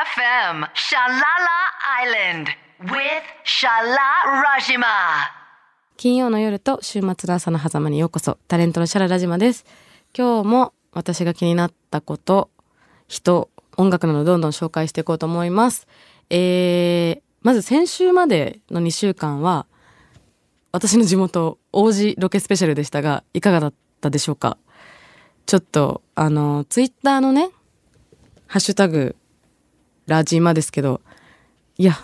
FM Shalala Island with Shala Rajima. 金曜の夜と週末の朝の狭間にようこそタレントのシャララジマです。今日も私が気になったこと人音楽などどんどん紹介していこうと思います。えー、まず先週までの2週間は私の地元王子ロケスペシャルでしたがいかがだったでしょうか？ちょっとあのツイッターのねハッシュタグラジマですけどいや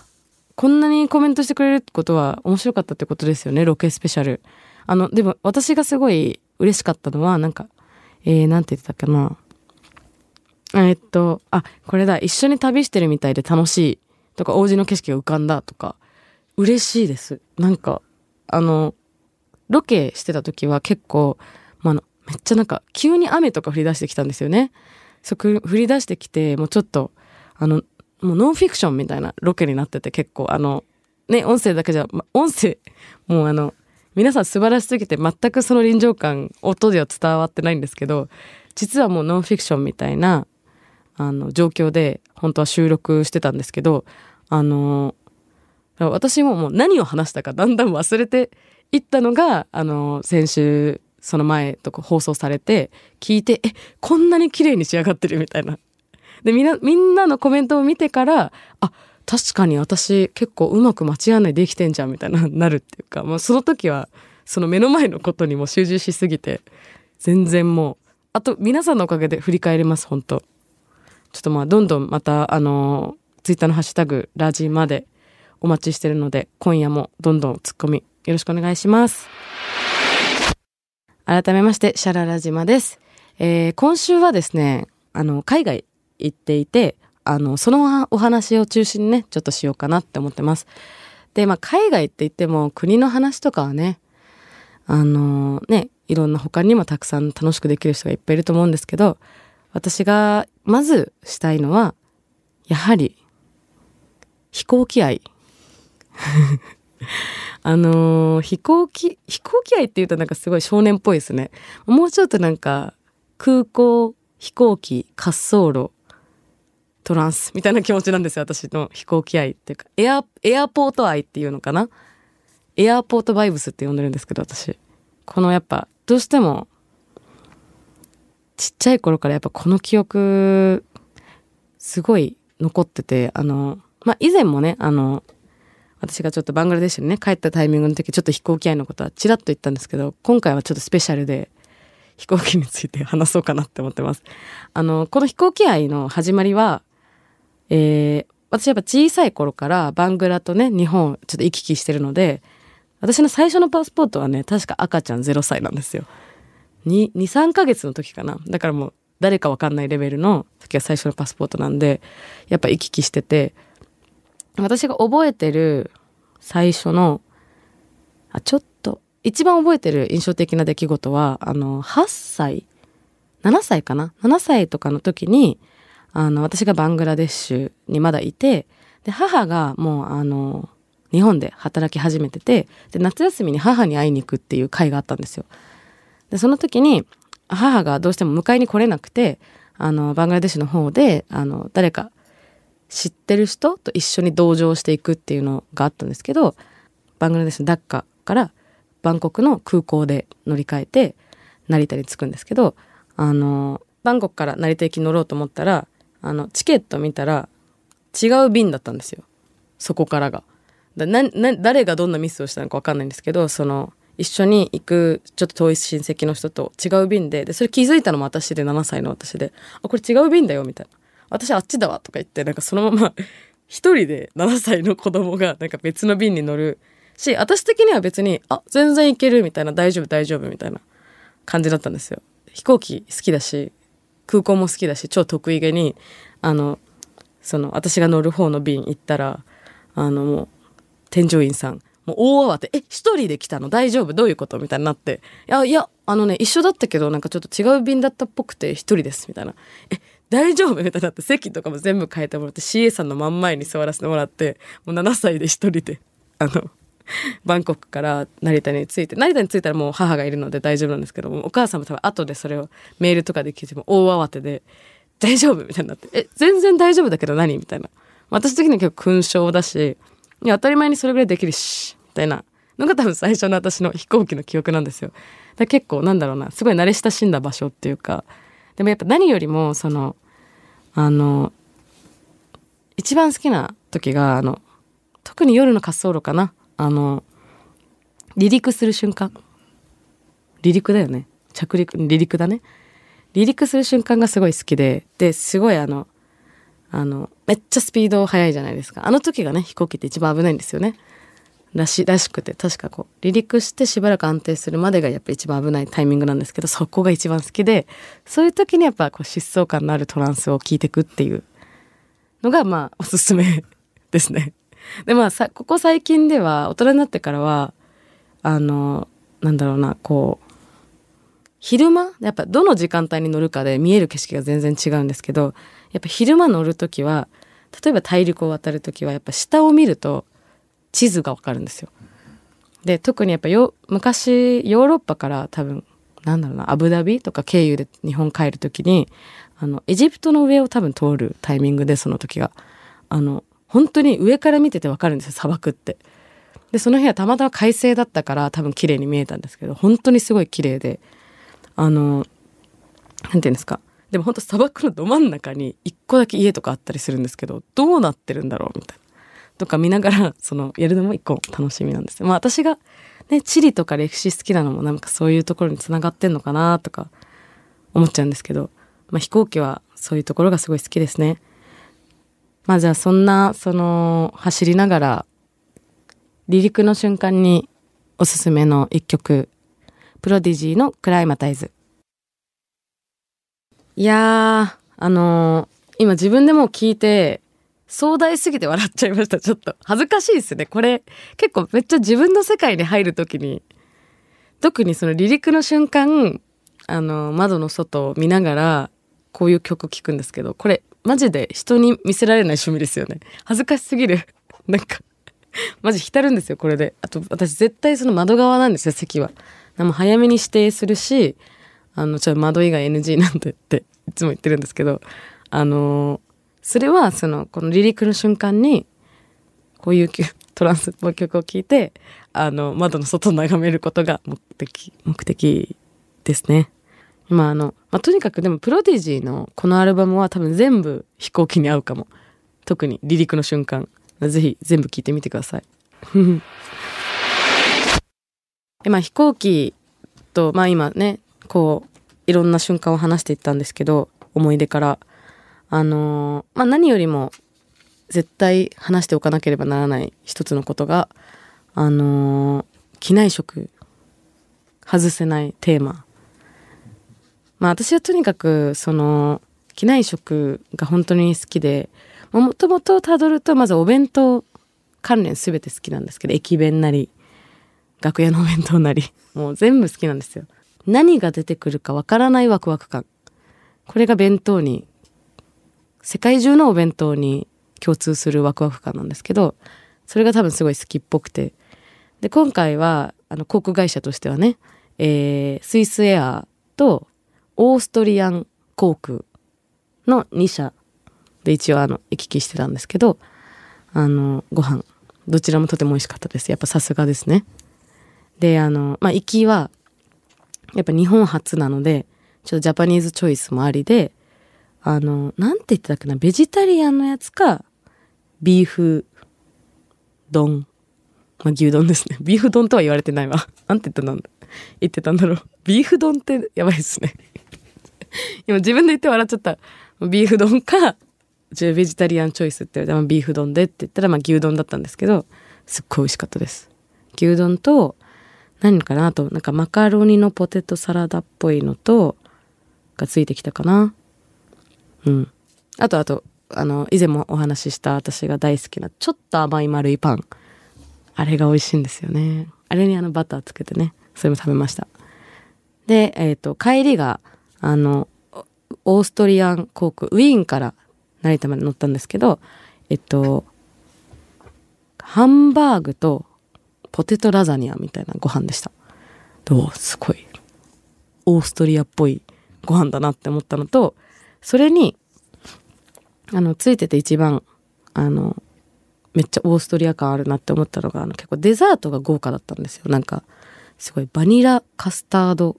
こんなにコメントしてくれるってことは面白かったってことですよね、ロケスペシャル。あの、でも私がすごい嬉しかったのは、なんか、えー、なんて言ってたっけな。えっと、あ、これだ、一緒に旅してるみたいで楽しいとか、王子の景色が浮かんだとか、嬉しいです。なんか、あの、ロケしてた時は結構、まあ、めっちゃなんか、急に雨とか降り出してきたんですよね。そ降り出してきて、もうちょっと、あの、もうノンフィクションみたいなロケになってて結構あのね音声だけじゃ、ま、音声もうあの皆さん素晴らしすぎて全くその臨場感音では伝わってないんですけど実はもうノンフィクションみたいなあの状況で本当は収録してたんですけどあの私ももう何を話したかだんだん忘れていったのがあの先週その前とか放送されて聞いてえこんなに綺麗に仕上がってるみたいな。でみんなみんなのコメントを見てからあ確かに私結構うまく間違いないできてんじゃんみたいななるっていうか、まあ、その時はその目の前のことにも集中しすぎて全然もうあと皆さんのおかげで振り返ります本当。ちょっとまあどんどんまたあのツイッターのハッシュタグラジまでお待ちしてるので今夜もどんどんツッコミよろしくお願いします。改めましてシャララジマです、えー、今週はですねあの海外行っていてあのそのお話を中心にねちょっとしようかなって思ってます。でまあ海外って言っても国の話とかはねあのねいろんな他にもたくさん楽しくできる人がいっぱいいると思うんですけど私がまずしたいのはやはり飛行機愛。あのー、飛行機飛行機愛っていうとなんかすごい少年っぽいですね。もうちょっとなんか空港飛行機滑走路トランスみたいな気持ちなんですよ私の飛行機愛っていうか。エアエアポート愛っていうのかな？エアポートバイブスって呼んでるんですけど私。このやっぱどうしてもちっちゃい頃からやっぱこの記憶すごい残っててあのまあ以前もねあの私がちょっとバングラデシュにね帰ったタイミングの時ちょっと飛行機愛のことはちらっと言ったんですけど今回はちょっとスペシャルで飛行機について話そうかなって思ってます。あのこの飛行機愛の始まりはえー、私やっぱ小さい頃からバングラとね日本ちょっと行き来してるので私の最初のパスポートはね確か赤ちゃん0歳なんですよ。23ヶ月の時かなだからもう誰かわかんないレベルの時が最初のパスポートなんでやっぱ行き来してて私が覚えてる最初のあちょっと一番覚えてる印象的な出来事はあの8歳7歳かな？7歳とかの時にあの、私がバングラデシュにまだいて、で、母がもう、あの、日本で働き始めてて、で、夏休みに母に会いに行くっていう会があったんですよ。で、その時に、母がどうしても迎えに来れなくて、あの、バングラデシュの方で、あの、誰か知ってる人と一緒に同乗していくっていうのがあったんですけど、バングラデシュのダッカからバンコクの空港で乗り換えて、成田に着くんですけど、あの、バンコクから成田行き乗ろうと思ったら、あの、チケット見たら違う便だったんですよ。そこからが。誰がどんなミスをしたのか分かんないんですけど、その、一緒に行くちょっと遠い親戚の人と違う便で、で、それ気づいたのも私で7歳の私で、あ、これ違う便だよ、みたいな。私あっちだわ、とか言って、なんかそのまま一人で7歳の子供がなんか別の便に乗るし、私的には別に、あ、全然行ける、みたいな、大丈夫、大丈夫、みたいな感じだったんですよ。飛行機好きだし、空港も好きだし超得意げにあのその私が乗る方の便行ったらあのもう添乗員さんもう大慌て「え一人で来たの？大丈夫？どういうこと?」みたいになって「いやいやあのね一緒だったけどなんかちょっと違う便だったっぽくて一人です」みたいな「え大丈夫?」みたいになって席とかも全部変えてもらって CA さんの真ん前に座らせてもらってもう7歳で一人であのバンコクから成田に着いて成田に着いたらもう母がいるので大丈夫なんですけどもお母さんも多分後でそれをメールとかで聞いても大慌てで大丈夫みたいになって、え、全然大丈夫だけど何？みたいな。私的には結構勲章だし、いや、当たり前にそれぐらいできるし、みたいなのが多分最初の私の飛行機の記憶なんですよ。だ結構なんだろうな、すごい慣れ親しんだ場所っていうか、でもやっぱ何よりも、その、あの、一番好きな時が、あの、特に夜の滑走路かな。あの、離陸する瞬間。離陸だよね。着陸、離陸だね。離陸する瞬間がすごい好きで、で、すごいあの、あの、めっちゃスピード速いじゃないですか。あの時がね、飛行機って一番危ないんですよね。らし、らしくて、確かこう、離陸してしばらく安定するまでがやっぱ一番危ないタイミングなんですけど、そこが一番好きで、そういう時にやっぱこう疾走感のあるトランスを聞いてくっていうのが、まあ、おすすめですね。で、まあさ、ここ最近では、大人になってからは、あの、なんだろうな、こう、昼間やっぱどの時間帯に乗るかで見える景色が全然違うんですけど、やっぱ昼間乗るときは、例えば大陸を渡るときは、やっぱ下を見ると地図がわかるんですよ。で、特にやっぱよ、昔、ヨーロッパから多分、なんだろうな、アブダビとか経由で日本帰るときに、あの、エジプトの上を多分通るタイミングで、その時が。あの、本当に上から見ててわかるんですよ、砂漠って。で、その日はたまたま快晴だったから多分綺麗に見えたんですけど、本当にすごい綺麗で、あの、なんていうんですか。でも本当砂漠のど真ん中に一個だけ家とかあったりするんですけど、どうなってるんだろうみたいな。とか見ながら、その、やるのも一個楽しみなんですよ。まあ私がね、地理とか歴史好きなのもなんかそういうところにつながってんのかなとか思っちゃうんですけど、まあ飛行機はそういうところがすごい好きですね。まあじゃあそんな、その、走りながら、離陸の瞬間におすすめの一曲、プロディジーのクライマタイズ。いやー、あのー今自分でも聞いて、壮大すぎて笑っちゃいました。ちょっと。恥ずかしいですね。これ、結構めっちゃ自分の世界に入るときに、特にその離陸の瞬間、あの、窓の外を見ながら、こういう曲聴くんですけど、これ、マジで人に見せられない趣味ですよね。恥ずかしすぎる。なんか、マジ浸るんですよ、これで。あと、私絶対その窓側なんですよ、席は。でも早めに指定するし、あの、ちょっと窓以外 NG なんでって、いつも言ってるんですけど、あのそれは、その、この離陸の瞬間に、こういうトランスっぽい曲を聴いて、あの、窓の外を眺めることが目的、目的ですね。今ああの、まあ、とにかくでもプロディジーのこのアルバムは多分全部飛行機に合うかも。特に離陸の瞬間。ぜひ全部聴いてみてください。でまあ飛行機と、まあ今ね、こう、いろんな瞬間を話していったんですけど、思い出から。あのーまあ何よりも絶対話しておかなければならない一つのことが、あのー機内食、外せないテーマ。まあ私はとにかく、その、機内食が本当に好きで、もともとたどると、まずお弁当関連すべて好きなんですけど、駅弁なり、楽屋のお弁当なり、もう全部好きなんですよ。何が出てくるかわからないワクワク感。これが弁当に、世界中のお弁当に共通するワクワク感なんですけど、それが多分すごい好きっぽくて。で、今回は、あの、航空会社としてはね、えー、スイスエアとオーストリアン航空の2社で一応あの、行き来してたんですけど、あの、ご飯、どちらもとても美味しかったです。やっぱさすがですね。で、あの、まあ、行きは、やっぱ日本初なので、ちょっとジャパニーズチョイスもありで、あの、なんて言ってたっけな、ベジタリアンのやつか、ビーフ丼。まあ、牛丼ですね。ビーフ丼とは言われてないわ。なんて言ったんだ言ってたんだろう。ビーフ丼ってやばいですね。今自分で言って笑っちゃった。ビーフ丼か、じゃあベジタリアンチョイスって言われて、ビーフ丼でって言ったら、まあ牛丼だったんですけど、すっごい美味しかったです。牛丼と、何かなあと、なんかマカロニのポテトサラダっぽいのと、がついてきたかな。うん。あと、あと、あの、以前もお話しした私が大好きな、ちょっと甘い丸いパン。あれが美味しいんですよね。あれにあのバターつけてね、それも食べました。で、えっ、と、帰りが、あの、オーストリアン航空、ウィーンから成田まで乗ったんですけど、えっと、ハンバーグとポテトラザニアみたいなご飯でした。どうすごい、オーストリアっぽいご飯だなって思ったのと、それに、あの、ついてて一番、あの、めっちゃオーストリア感あるなって思ったのが、あの、結構デザートが豪華だったんですよ。なんか、すごいバニラカスタード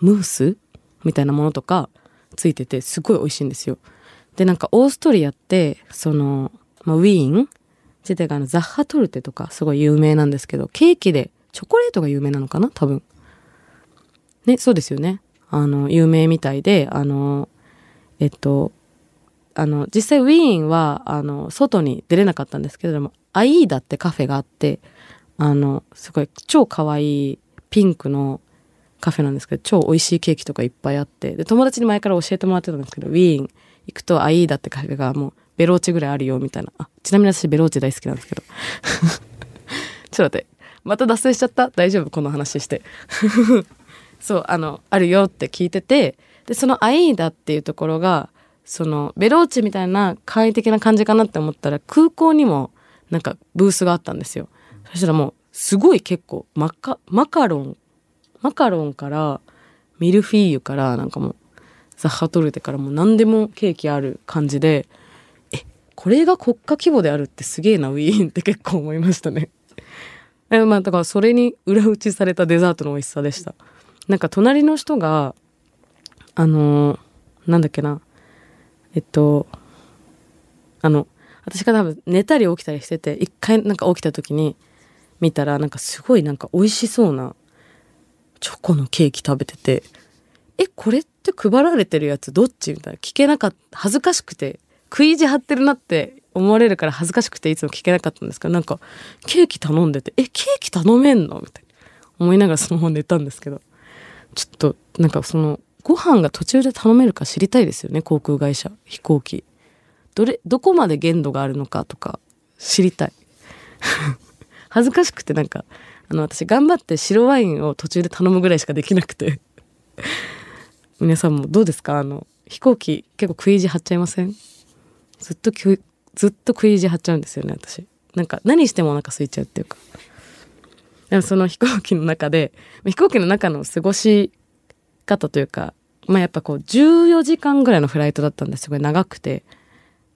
ムースみたいなものとかついてて、すごい美味しいんですよ。で、なんかオーストリアって、その、まあ、ウィーン？自体があのザッハトルテとかすごい有名なんですけど、ケーキでチョコレートが有名なのかな？多分。ね、そうですよね。あの、有名みたいで、あの、えっと、あの、実際ウィーンは、あの、外に出れなかったんですけども、アイーダってカフェがあって、あの、すごい超可愛いピンクのカフェなんですけど、超美味しいケーキとかいっぱいあって、で、友達に前から教えてもらってたんですけど、ウィーン行くとアイーダってカフェがもうベローチぐらいあるよ、みたいな。あ、ちなみに私ベローチ大好きなんですけど。ちょっと待って。また脱線しちゃった？大丈夫？この話して。そう、あの、あるよって聞いてて、で、そのアイーダっていうところが、その、ベローチみたいな簡易的な感じかなって思ったら、空港にもなんかブースがあったんですよ。そしたらもう、すごい結構、マカ、マカロン、マカロンから、ミルフィーユから、なんかもう、ザッハトルテからもう何でもケーキある感じで、え、これが国家規模であるってすげえな、ウィーンって結構思いましたね。えまあ、だからそれに裏打ちされたデザートの美味しさでした。なんか隣の人が、あのーなんだっけな、えっと、あの、私が多分寝たり起きたりしてて、一回なんか起きた時に見たら、なんかすごいなんか美味しそうなチョコのケーキ食べてて、え、これって配られてるやつどっちみたいな。聞けなかった、恥ずかしくて、食い意地張ってるなって思われるから恥ずかしくていつも聞けなかったんですけど、なんかケーキ頼んでて、え、ケーキ頼めんの？みたいな。思いながらそのまま寝たんですけど、ちょっとなんかそのご飯が途中で頼めるか知りたいですよね、航空会社、飛行機。どれ、どこまで限度があるのかとか知りたい。恥ずかしくてなんか、あの私頑張って白ワインを途中で頼むぐらいしかできなくて。皆さんもどうですか？あの、飛行機結構食い意地張っちゃいません？ずっときゅずっと食い意地張っちゃうんですよね、私。なんか何してもお腹空いちゃうっていうか。でもその飛行機の中で、飛行機の中の過ごし方というか、まあやっぱこう14時間ぐらいのフライトだったんですごい長くて、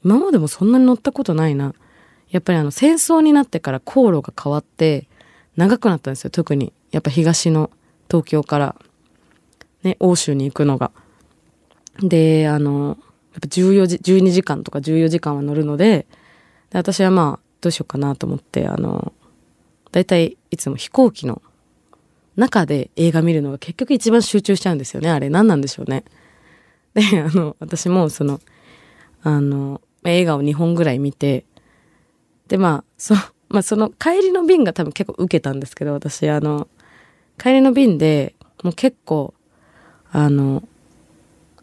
今までもそんなに乗ったことないな。やっぱりあの戦争になってから航路が変わって長くなったんですよ。特に。やっぱ東の東京からね、欧州に行くのが。で、あの、やっぱ14時、12時間とか14時間は乗るので、で私はまあ、どうしようかなと思って、あの、だいいいつも飛行機の中で映画見るのが結局一番集中しちゃうんですよね。あれ何なんでしょうね。で、あの、私もその、あの、映画を2本ぐらい見て、で、まあ、そう、まあその帰りの便が多分結構受けたんですけど、私あの、帰りの便でもう結構、あの、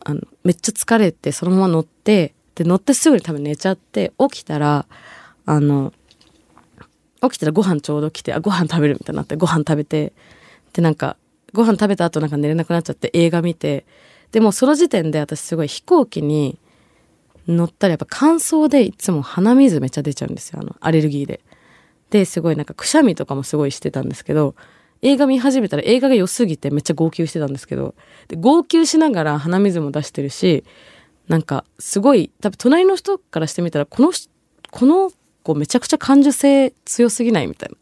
あの、めっちゃ疲れてそのまま乗って、で、乗ってすぐに多分寝ちゃって、起きたら、あの、起きたらご飯ちょうど来て、あ、ご飯食べるみたいになって、ご飯食べて、で、なんか、ご飯食べた後なんか寝れなくなっちゃって映画見て、でもその時点で私すごい飛行機に乗ったらやっぱ乾燥でいつも鼻水めっちゃ出ちゃうんですよ。あの、アレルギーで。で、すごいなんかくしゃみとかもすごいしてたんですけど、映画見始めたら映画が良すぎてめっちゃ号泣してたんですけど、で号泣しながら鼻水も出してるし、なんかすごい、多分隣の人からしてみたら、この、この子めちゃくちゃ感受性強すぎないみたいな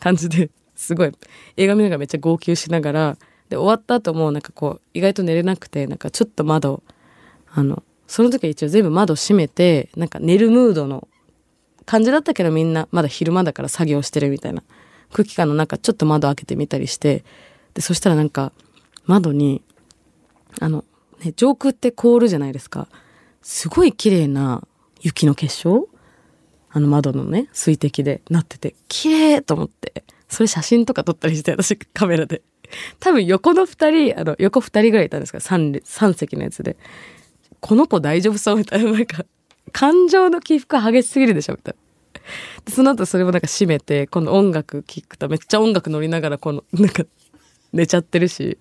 感じで、すごい映画見ながらめっちゃ号泣しながら、で、終わった後もなんかこう、意外と寝れなくて、なんかちょっと窓、あの、その時は一応全部窓閉めて、なんか寝るムードの感じだったけどみんなまだ昼間だから作業してるみたいな。空気感の中ちょっと窓開けてみたりして。でそしたらなんか窓にあの、ね、上空って凍るじゃないですか。すごい綺麗な雪の結晶？あの窓のね水滴でなってて綺麗と思って。それ写真とか撮ったりして私カメラで。多分横の二人あの横二人ぐらいいたんですか？3, 3席のやつで。この子大丈夫そうみたいななんか。感情の起伏激しすぎるでしょみたいな。その後それもなんか閉めて今度音楽聴くとめっちゃ音楽乗りながらこのなんか寝ちゃってるし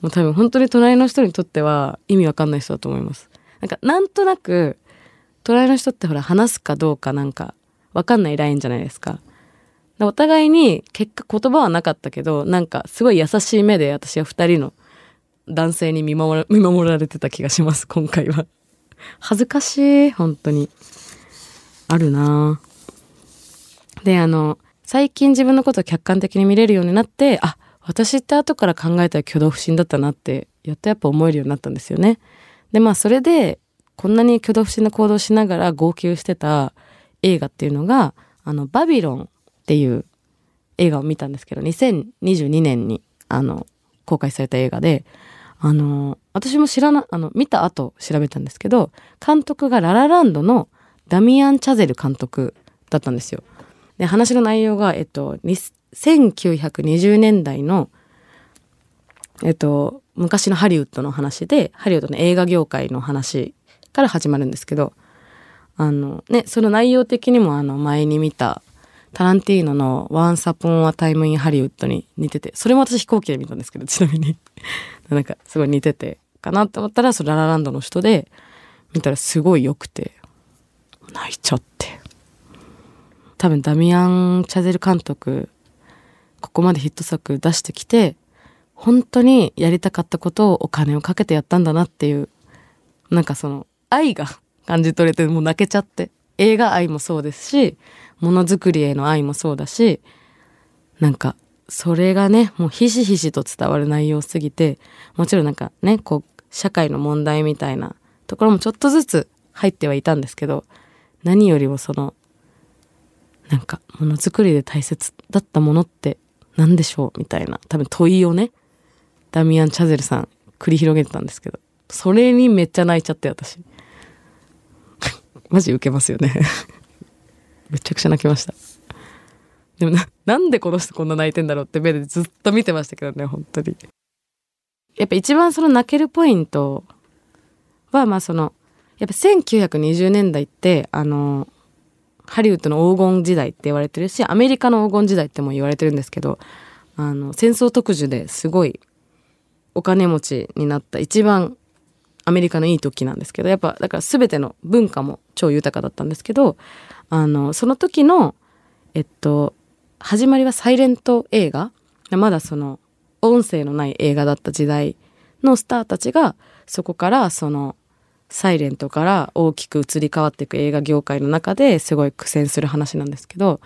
もう多分本当に隣の人にとっては意味わかんない人だと思います。なんかなんとなく隣の人ってほら話すかどうかなんかわかんないラインじゃないですか。でお互いに結果言葉はなかったけどなんかすごい優しい目で私は二人の男性に見守見守られてた気がします今回は。恥ずかしい本当に。あるな。であの最近自分のことを客観的に見れるようになってあ私って後から考えたら挙動不審だったなってやっとやっぱ思えるようになったんですよね。でまあそれでこんなに挙動不審な行動しながら号泣してた映画っていうのがあのバビロンっていう映画を見たんですけど2022年にあの公開された映画であの私も知らなあの見た後調べたんですけど監督がララランドのダミアン・チャゼル監督だったんですよ。で話の内容が、えっと、1920年代の、えっと、昔のハリウッドの話でハリウッドの映画業界の話から始まるんですけどあのねその内容的にもあの前に見たタランティーノの「Once Upon a Time in Hollywood」に似ててそれも私飛行機で見たんですけどちなみに。なんかすごい似ててかなって思ったらそのララランドの人で見たらすごい良くて泣いちゃって。多分ダミアン・チャゼル監督ここまでヒット作出してきて本当にやりたかったことをお金をかけてやったんだなっていうなんかその愛が感じ取れてもう泣けちゃって。映画愛もそうですしものづくりへの愛もそうだしなんかそれがねもうひしひしと伝わる内容すぎてもちろんなんかねこう社会の問題みたいなところもちょっとずつ入ってはいたんですけど何よりもそのなんかものづくりで大切だったものって何でしょうみたいな多分問いをねダミアン・チャゼルさん繰り広げてたんですけどそれにめっちゃ泣いちゃって私。マジ受けますよね。めちゃくちゃ泣きました。でもななんでこの人こんな泣いてんだろうって目でずっと見てましたけどね本当に。やっぱ一番その泣けるポイントはまあそのやっぱ1920年代ってあのハリウッドの黄金時代って言われてるしアメリカの黄金時代っても言われてるんですけどあの戦争特需ですごいお金持ちになった一番アメリカのいい時なんですけどやっぱだから全ての文化も超豊かだったんですけどあのその時のえっと始まりはサイレント映画。まだその音声のない映画だった時代のスターたちがそこからそのサイレントから大きく移り変わっていく映画業界の中ですごい苦戦する話なんですけど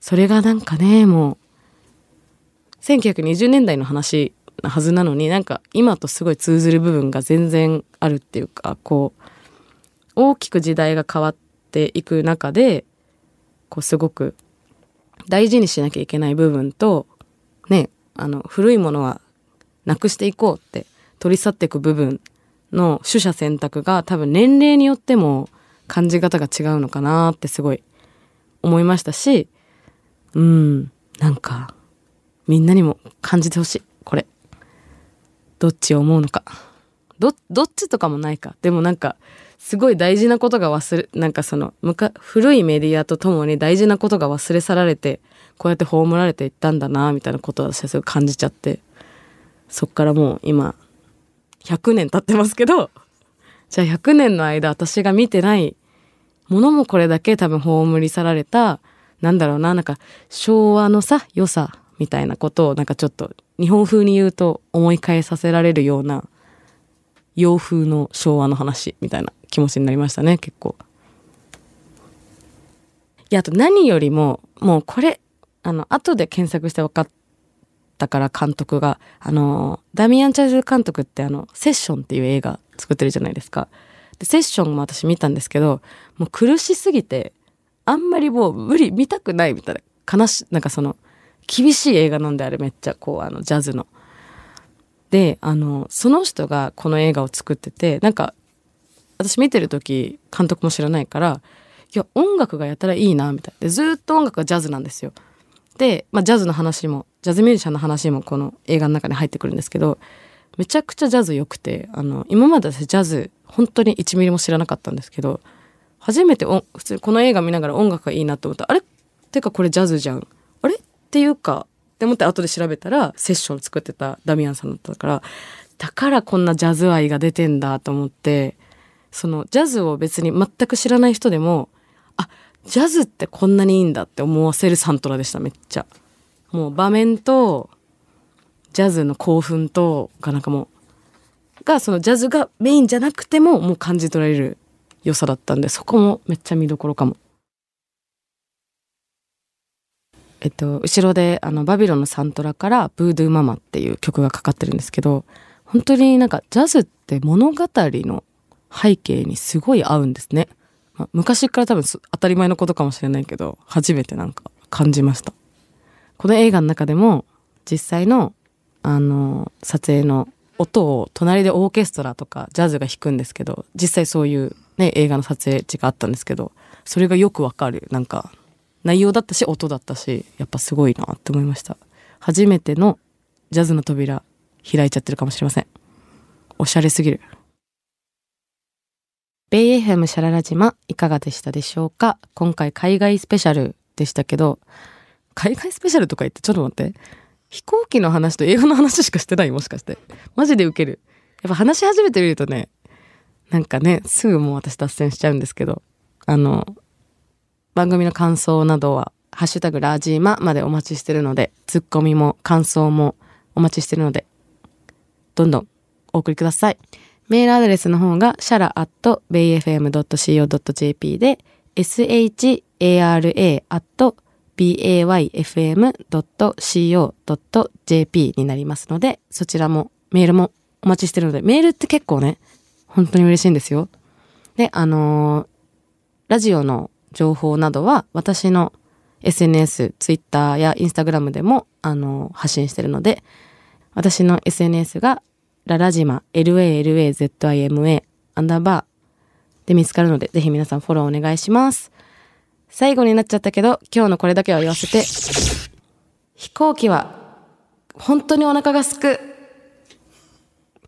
それがなんかねもう1920年代の話なはずなのになんか今とすごい通ずる部分が全然あるっていうかこう大きく時代が変わっていく中でこうすごく大事にしなきゃいけない部分とねあの古いものはなくしていこうって取り去っていく部分の取捨選択が多分年齢によっても感じ方が違うのかなってすごい思いましたしうんなんかみんなにも感じてほしいこれ。どっちを思うのか。どどっちとかもないか。でもなんかすごい大事なことが忘れなんかその古いメディアとともに大事なことが忘れ去られてこうやって葬られていったんだなみたいなことを私はすごい感じちゃって。そっからもう今100年経ってますけど じゃあ100年の間私が見てないものもこれだけ多分葬り去られたなんだろうななんか昭和のさ良さ。みたいなことをなんかちょっと日本風に言うと思い返させられるような洋風の昭和の話みたいな気持ちになりましたね結構。いやあと何よりももうこれあの後で検索して分かったから監督があのダミアン・チャイズ監督ってあの「セッション」っていう映画作ってるじゃないですか。でセッションも私見たんですけどもう苦しすぎてあんまりもう無理見たくないみたいな悲しなんかその厳しい映画なんであれめっちゃこうあのジャズの。であのその人がこの映画を作っててなんか私見てる時監督も知らないからいや音楽がやったらいいなみたいでずっと音楽がジャズなんですよ。で、まあ、ジャズの話もジャズミュージシャンの話もこの映画の中に入ってくるんですけどめちゃくちゃジャズ良くてあの今まで私ジャズ本当に1ミリも知らなかったんですけど初めて普通この映画見ながら音楽がいいなと思ったあれ？てかこれジャズじゃんあれ？っていうかって思って後で調べたらセッション作ってたダミアンさんだったからだからこんなジャズ愛が出てんだと思ってそのジャズを別に全く知らない人でもあジャズってこんなにいいんだって思わせるサントラでしためっちゃもう場面とジャズの興奮とがなんかもがそのジャズがメインじゃなくてももう感じ取られる良さだったんでそこもめっちゃ見どころかも。えっと、後ろであのバビロンのサントラから「ブードゥーママ」っていう曲がかかってるんですけど本当になんかジャズって物語の背景にすごい合うんですね。まあ、昔から多分当たり前のことかもしれないけど初めてなんか感じました。この映画の中でも実際のあの撮影の音を隣でオーケストラとかジャズが弾くんですけど実際そういうね映画の撮影地があったんですけどそれがよくわかるなんか内容だったし音だったしやっぱすごいなって思いました。初めてのジャズの扉開いちゃってるかもしれません。おしゃれすぎる。ベイ FM シャララ島いかがでしたでしょうか？今回海外スペシャルでしたけど海外スペシャルとか言ってちょっと待って。飛行機の話と映画の話しかしてないもしかして。マジでウケる。やっぱ話し始めてみるとねなんかねすぐもう私脱線しちゃうんですけどあの番組の感想などは「ハッシュタグラジーマ」までお待ちしてるのでツッコミも感想もお待ちしてるのでどんどんお送りくださいメールアドレスの方がシャラ at bayfm.co.jp で shara at bayfm.co.jp になりますので、そちらもメールもお待ちしてるので、メールって結構ね、本当に嬉しいんですよ。で、あのーラジオの情報などは私の SNS、Twitter や Instagram でも、あの発信してるので、私の SNS がララジマ LALAZIMA アンダーバーで見つかるので、ぜひ皆さんフォローお願いします。最後になっちゃったけど、今日のこれだけは言わせて。飛行機は、本当にお腹がすく。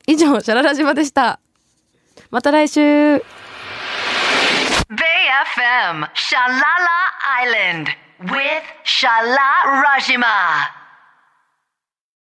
以上、シャララ島でした。また来週 Bay FM, Shalala Island with Shala Rajima.